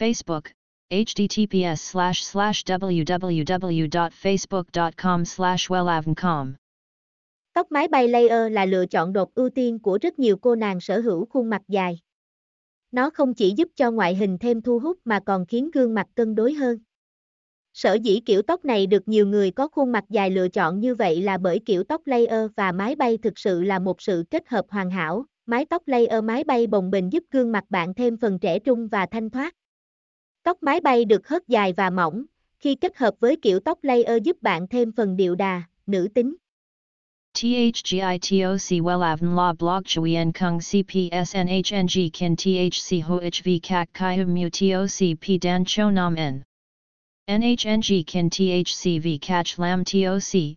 Facebook, https slash slash www.facebook.com slash wellavncom. Tóc mái bay layer là lựa chọn đột ưu tiên của rất nhiều cô nàng sở hữu khuôn mặt dài. Nó không chỉ giúp cho ngoại hình thêm thu hút mà còn khiến gương mặt cân đối hơn. Sở dĩ kiểu tóc này được nhiều người có khuôn mặt dài lựa chọn như vậy là bởi kiểu tóc layer và mái bay thực sự là một sự kết hợp hoàn hảo. Mái tóc layer mái bay bồng bềnh giúp gương mặt bạn thêm phần trẻ trung và thanh thoát. Tóc mái bay được hớt dài và mỏng, khi kết hợp với kiểu tóc layer giúp bạn thêm phần điệu đà, nữ tính. THGITOC WELAVN La Blog Chuyen Kung CPSNHNG Kin THC HOHV Kak Kai Mu TOC P Dan Cho Nam N. NHNG Kin THCV Catch Lam TOC,